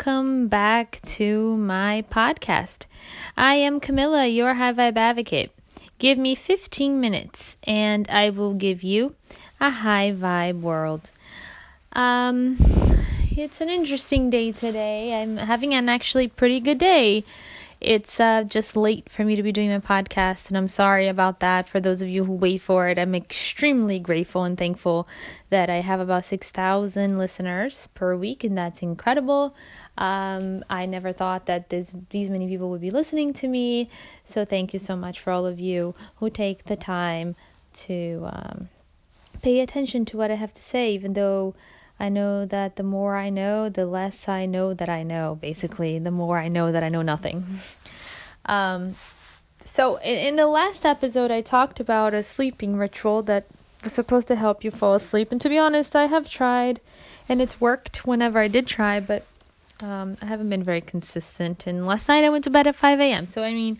welcome back to my podcast. I am Camilla, your high vibe advocate. Give me 15 minutes and I will give you a high vibe world. Um, it's an interesting day today. I'm having an actually pretty good day. It's uh, just late for me to be doing my podcast, and I'm sorry about that. For those of you who wait for it, I'm extremely grateful and thankful that I have about 6,000 listeners per week, and that's incredible. Um, I never thought that this, these many people would be listening to me, so thank you so much for all of you who take the time to um, pay attention to what I have to say, even though. I know that the more I know, the less I know that I know, basically, the more I know that I know nothing. um, so, in, in the last episode, I talked about a sleeping ritual that was supposed to help you fall asleep. And to be honest, I have tried and it's worked whenever I did try, but um, I haven't been very consistent. And last night I went to bed at 5 a.m. So, I mean,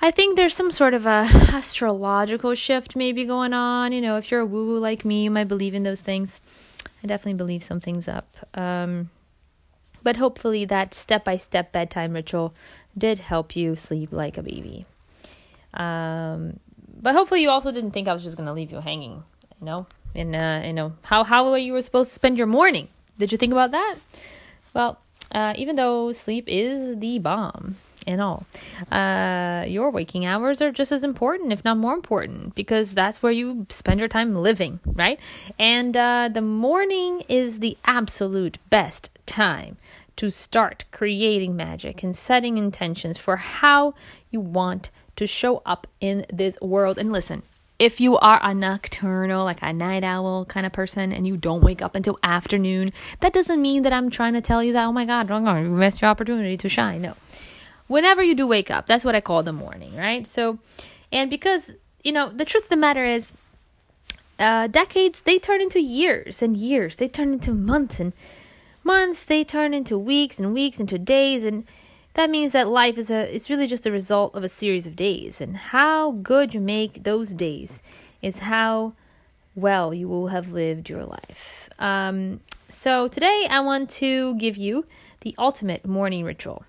I think there's some sort of a astrological shift maybe going on. You know, if you're a woo woo like me, you might believe in those things. I definitely believe something's up. Um, but hopefully, that step by step bedtime ritual did help you sleep like a baby. Um, but hopefully, you also didn't think I was just going to leave you hanging, you know? And, uh, you know, how, how were you were supposed to spend your morning. Did you think about that? Well, uh, even though sleep is the bomb, and all. Uh, your waking hours are just as important, if not more important, because that's where you spend your time living, right? And uh, the morning is the absolute best time to start creating magic and setting intentions for how you want to show up in this world. And listen, if you are a nocturnal, like a night owl kind of person, and you don't wake up until afternoon, that doesn't mean that I'm trying to tell you that, oh my God, don't miss your opportunity to shine. No whenever you do wake up. That's what I call the morning, right? So, and because, you know, the truth of the matter is, uh, decades, they turn into years and years. They turn into months and months. They turn into weeks and weeks into days. And that means that life is a, it's really just a result of a series of days. And how good you make those days is how well you will have lived your life. Um, so today I want to give you the ultimate morning ritual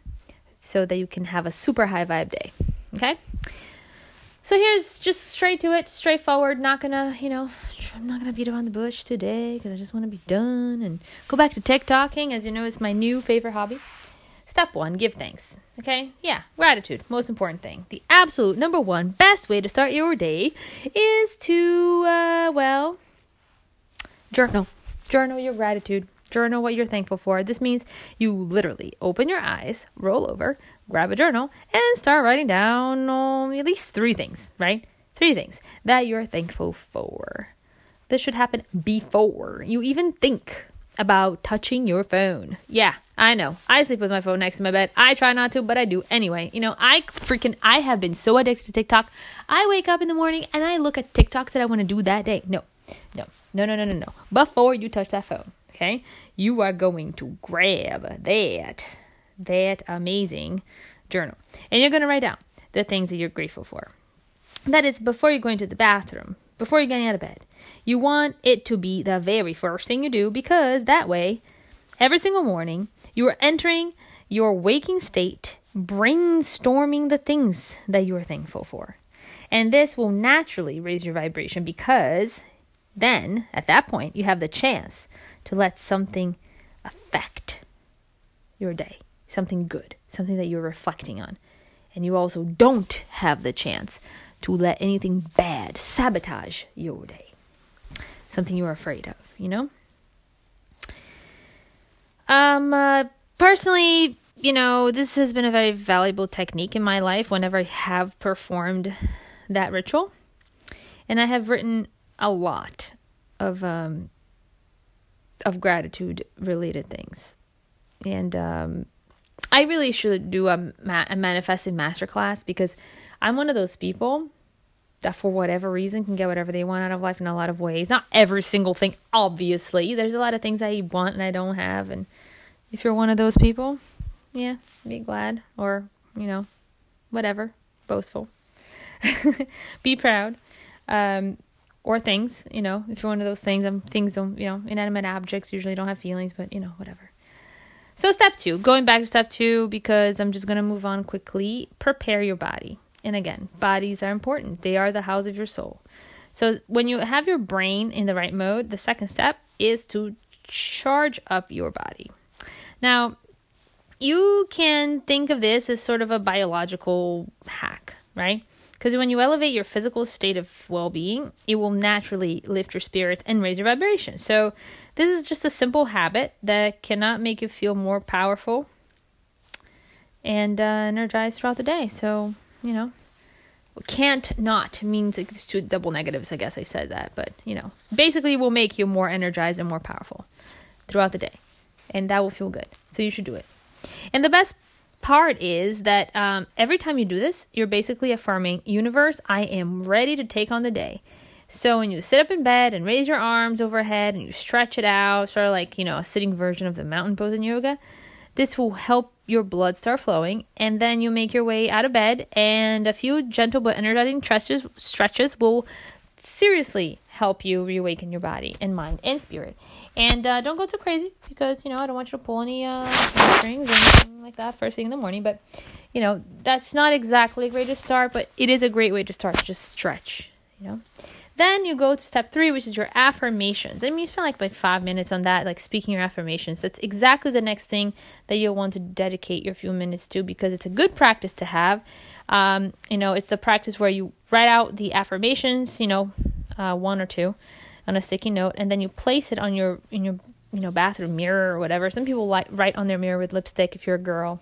so that you can have a super high vibe day. Okay? So here's just straight to it, straightforward. Not gonna, you know, I'm not gonna beat around the bush today because I just want to be done and go back to TikToking. As you know, it's my new favorite hobby. Step one, give thanks. Okay? Yeah, gratitude, most important thing. The absolute number one best way to start your day is to, uh, well, journal. Journal your gratitude. Journal what you're thankful for. This means you literally open your eyes, roll over, grab a journal, and start writing down um, at least three things, right? Three things that you're thankful for. This should happen before you even think about touching your phone. Yeah, I know. I sleep with my phone next to my bed. I try not to, but I do anyway. You know, I freaking I have been so addicted to TikTok. I wake up in the morning and I look at TikToks that I want to do that day. No. No. No, no, no, no, no. Before you touch that phone okay? You are going to grab that, that amazing journal. And you're going to write down the things that you're grateful for. That is before you're going to the bathroom, before you're getting out of bed. You want it to be the very first thing you do because that way, every single morning, you are entering your waking state, brainstorming the things that you are thankful for. And this will naturally raise your vibration because then, at that point, you have the chance to let something affect your day, something good, something that you're reflecting on. And you also don't have the chance to let anything bad sabotage your day, something you're afraid of, you know? Um, uh, personally, you know, this has been a very valuable technique in my life whenever I have performed that ritual. And I have written a lot of um, of gratitude related things. And um, I really should do a, ma- a manifesting masterclass because I'm one of those people that for whatever reason can get whatever they want out of life in a lot of ways. Not every single thing, obviously. There's a lot of things I want and I don't have. And if you're one of those people, yeah, be glad or, you know, whatever, boastful. be proud. Um, or things, you know, if you're one of those things, um, things don't, you know, inanimate objects usually don't have feelings, but you know, whatever. So, step two, going back to step two, because I'm just going to move on quickly. Prepare your body. And again, bodies are important, they are the house of your soul. So, when you have your brain in the right mode, the second step is to charge up your body. Now, you can think of this as sort of a biological hack, right? Because when you elevate your physical state of well being, it will naturally lift your spirits and raise your vibration. So, this is just a simple habit that cannot make you feel more powerful and uh, energized throughout the day. So, you know, can't not means it's two double negatives. I guess I said that, but you know, basically, will make you more energized and more powerful throughout the day, and that will feel good. So, you should do it. And the best part is that um, every time you do this, you're basically affirming, universe, I am ready to take on the day. So when you sit up in bed and raise your arms overhead and you stretch it out, sort of like, you know, a sitting version of the mountain pose in yoga, this will help your blood start flowing. And then you make your way out of bed and a few gentle but energizing stretches, stretches will seriously help you reawaken your body and mind and spirit. And uh, don't go too crazy because, you know, I don't want you to pull any uh, strings or anything like that first thing in the morning. But, you know, that's not exactly a great to start, but it is a great way to start. Just stretch, you know. Then you go to step three, which is your affirmations. I mean, you spend like, like five minutes on that, like speaking your affirmations. That's exactly the next thing that you'll want to dedicate your few minutes to because it's a good practice to have. Um, you know, it's the practice where you write out the affirmations, you know, uh, one or two on a sticky note, and then you place it on your in your you know bathroom mirror or whatever. Some people like write on their mirror with lipstick if you're a girl,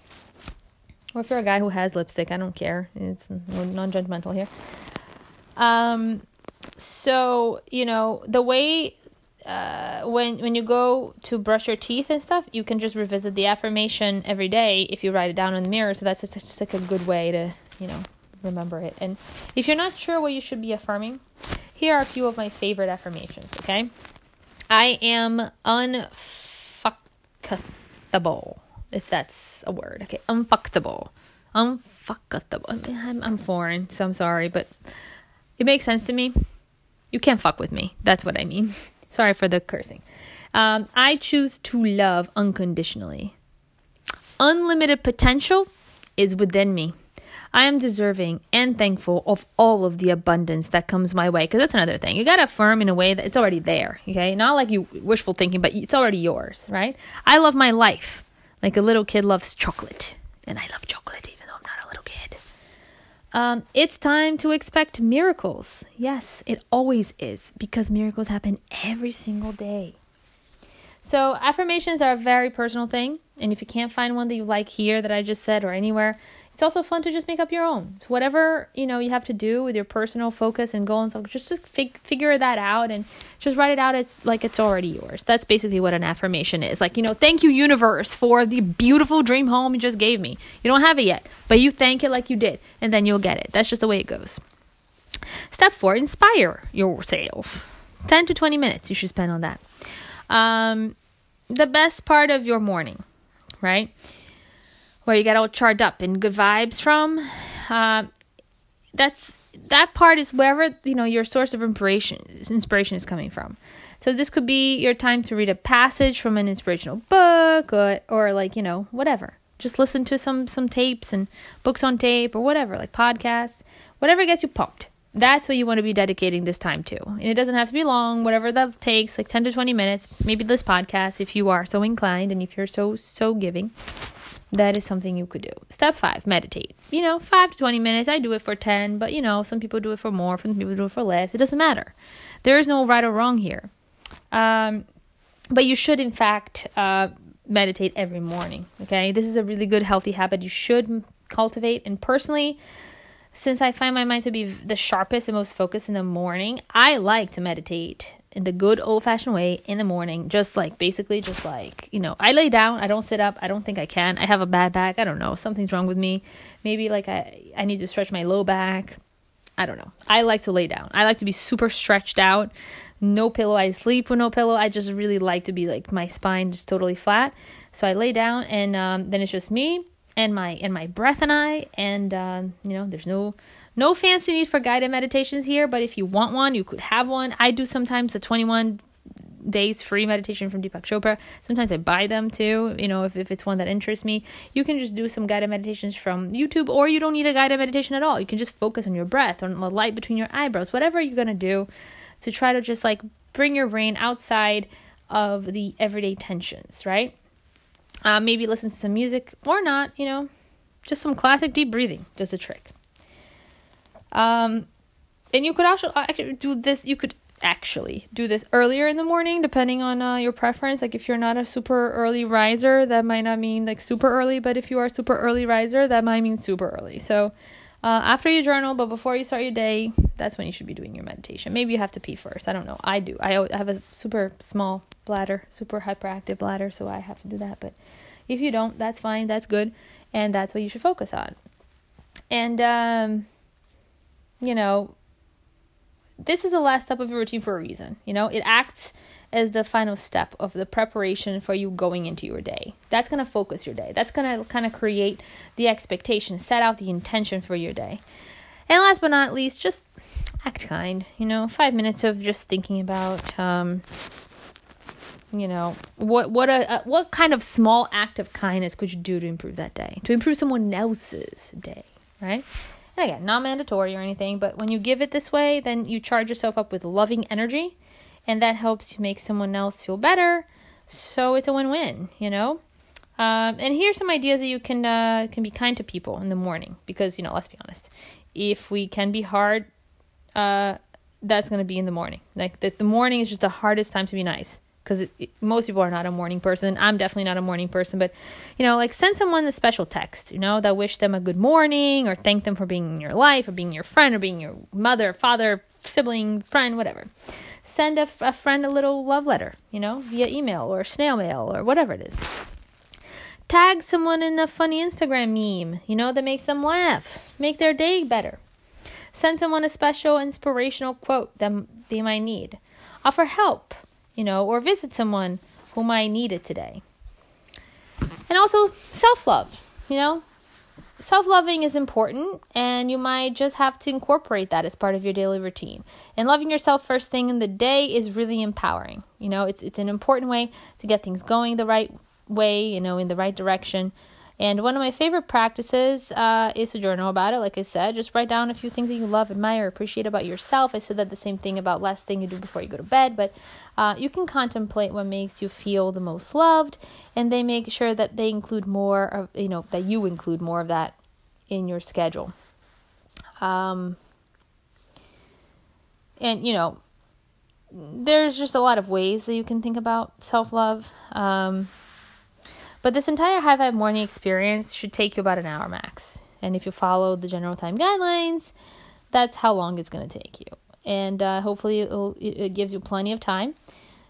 or if you're a guy who has lipstick. I don't care. It's non-judgmental here. Um, so you know the way uh, when when you go to brush your teeth and stuff, you can just revisit the affirmation every day if you write it down in the mirror. So that's just, just like a good way to you know remember it. And if you're not sure what you should be affirming, here are a few of my favorite affirmations. Okay, I am unfuckable, if that's a word. Okay, unfuckable, unfuckable. I'm I'm foreign, so I'm sorry, but it makes sense to me. You can't fuck with me. That's what I mean. Sorry for the cursing. Um, I choose to love unconditionally. Unlimited potential is within me. I am deserving and thankful of all of the abundance that comes my way. Because that's another thing. You got to affirm in a way that it's already there. Okay. Not like you wishful thinking, but it's already yours, right? I love my life like a little kid loves chocolate. And I love chocolate even though I'm not a little kid. Um, it's time to expect miracles. Yes, it always is because miracles happen every single day. So, affirmations are a very personal thing. And if you can't find one that you like here that I just said or anywhere, it's also fun to just make up your own. So whatever you know you have to do with your personal focus and goal and stuff, just just fig- figure that out and just write it out as like it's already yours. That's basically what an affirmation is. Like you know, thank you universe for the beautiful dream home you just gave me. You don't have it yet, but you thank it like you did, and then you'll get it. That's just the way it goes. Step four: inspire yourself. Ten to twenty minutes you should spend on that. Um, the best part of your morning, right? Where you get all charged up and good vibes from. Uh, that's that part is wherever you know your source of inspiration inspiration is coming from. So this could be your time to read a passage from an inspirational book or or like, you know, whatever. Just listen to some some tapes and books on tape or whatever, like podcasts, whatever gets you pumped. That's what you want to be dedicating this time to. And it doesn't have to be long, whatever that takes, like 10 to 20 minutes, maybe this podcast if you are so inclined and if you're so so giving that is something you could do. Step five, meditate. You know, five to 20 minutes. I do it for 10, but you know, some people do it for more, some people do it for less. It doesn't matter. There is no right or wrong here. Um, but you should, in fact, uh, meditate every morning. Okay. This is a really good, healthy habit you should cultivate. And personally, since I find my mind to be the sharpest and most focused in the morning, I like to meditate in the good old fashioned way in the morning, just like basically just like, you know, I lay down, I don't sit up, I don't think I can. I have a bad back, I don't know, something's wrong with me. Maybe like I I need to stretch my low back. I don't know. I like to lay down. I like to be super stretched out. No pillow. I sleep with no pillow. I just really like to be like my spine just totally flat. So I lay down and um, then it's just me and my and my breath and I and uh, you know there's no no fancy need for guided meditations here, but if you want one, you could have one. I do sometimes the 21 days free meditation from Deepak Chopra. Sometimes I buy them too, you know, if, if it's one that interests me. You can just do some guided meditations from YouTube, or you don't need a guided meditation at all. You can just focus on your breath, on the light between your eyebrows, whatever you're going to do to try to just like bring your brain outside of the everyday tensions, right? Uh, maybe listen to some music or not, you know, just some classic deep breathing does a trick. Um, and you could also actually do this. You could actually do this earlier in the morning, depending on uh, your preference. Like if you're not a super early riser, that might not mean like super early. But if you are a super early riser, that might mean super early. So uh, after you journal, but before you start your day, that's when you should be doing your meditation. Maybe you have to pee first. I don't know. I do. I have a super small bladder, super hyperactive bladder, so I have to do that. But if you don't, that's fine. That's good, and that's what you should focus on. And um, you know, this is the last step of your routine for a reason. You know, it acts as the final step of the preparation for you going into your day. That's going to focus your day. That's going to kind of create the expectation, set out the intention for your day. And last but not least, just act kind. You know, five minutes of just thinking about, um, you know, what what a, a what kind of small act of kindness could you do to improve that day, to improve someone else's day, right? And again, not mandatory or anything, but when you give it this way, then you charge yourself up with loving energy, and that helps to make someone else feel better. So it's a win-win, you know. Um, and here's some ideas that you can uh, can be kind to people in the morning because you know, let's be honest, if we can be hard, uh, that's gonna be in the morning. Like the, the morning is just the hardest time to be nice because most people are not a morning person. I'm definitely not a morning person, but you know, like send someone a special text, you know, that wish them a good morning or thank them for being in your life or being your friend or being your mother, father, sibling, friend, whatever. Send a, a friend a little love letter, you know, via email or snail mail or whatever it is. Tag someone in a funny Instagram meme, you know, that makes them laugh, make their day better. Send someone a special inspirational quote that they might need. Offer help you know, or visit someone whom I needed today. And also self love, you know. Self loving is important, and you might just have to incorporate that as part of your daily routine. And loving yourself first thing in the day is really empowering. You know, it's, it's an important way to get things going the right way, you know, in the right direction. And one of my favorite practices uh, is to journal about it. Like I said, just write down a few things that you love, admire, appreciate about yourself. I said that the same thing about last thing you do before you go to bed, but uh, you can contemplate what makes you feel the most loved, and they make sure that they include more of, you know, that you include more of that in your schedule. Um, and you know, there's just a lot of ways that you can think about self love. Um, but this entire high five morning experience should take you about an hour max. And if you follow the general time guidelines, that's how long it's going to take you. And uh, hopefully, it gives you plenty of time,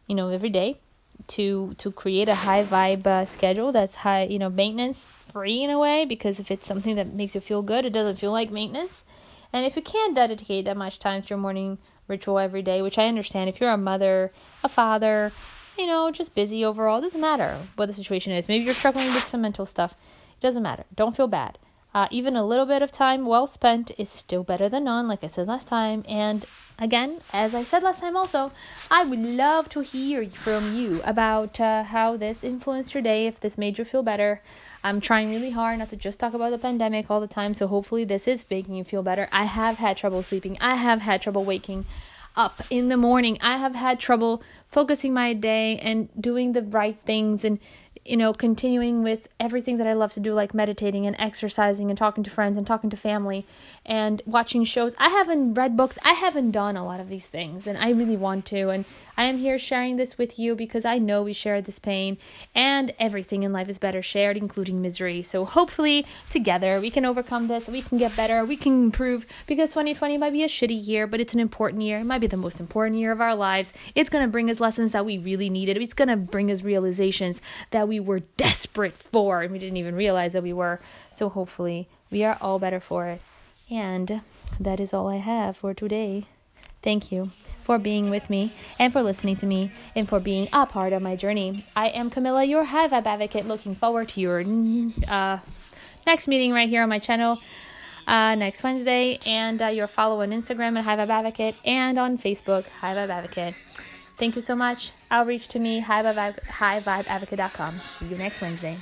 you know, every day to to create a high vibe uh, schedule that's high, you know, maintenance free in a way. Because if it's something that makes you feel good, it doesn't feel like maintenance. And if you can't dedicate that much time to your morning ritual every day, which I understand, if you're a mother, a father, you know, just busy overall. It doesn't matter what the situation is. Maybe you're struggling with some mental stuff. It doesn't matter. Don't feel bad. Uh, even a little bit of time well spent is still better than none, like I said last time. And again, as I said last time also, I would love to hear from you about uh, how this influenced your day, if this made you feel better. I'm trying really hard not to just talk about the pandemic all the time, so hopefully this is making you feel better. I have had trouble sleeping, I have had trouble waking up in the morning. I have had trouble focusing my day and doing the right things and you know, continuing with everything that I love to do, like meditating and exercising and talking to friends and talking to family and watching shows. I haven't read books. I haven't done a lot of these things, and I really want to. And I am here sharing this with you because I know we share this pain, and everything in life is better shared, including misery. So hopefully, together, we can overcome this. We can get better. We can improve because 2020 might be a shitty year, but it's an important year. It might be the most important year of our lives. It's going to bring us lessons that we really needed. It's going to bring us realizations that we were desperate for and we didn't even realize that we were. So hopefully we are all better for it. And that is all I have for today. Thank you for being with me and for listening to me and for being a part of my journey. I am Camilla, your high vibe advocate, looking forward to your uh, next meeting right here on my channel. Uh, next Wednesday, and uh, your follow on Instagram at High Vibe Advocate and on Facebook, High Vibe Advocate. Thank you so much. Outreach to me, highvibeadvocate.com. See you next Wednesday.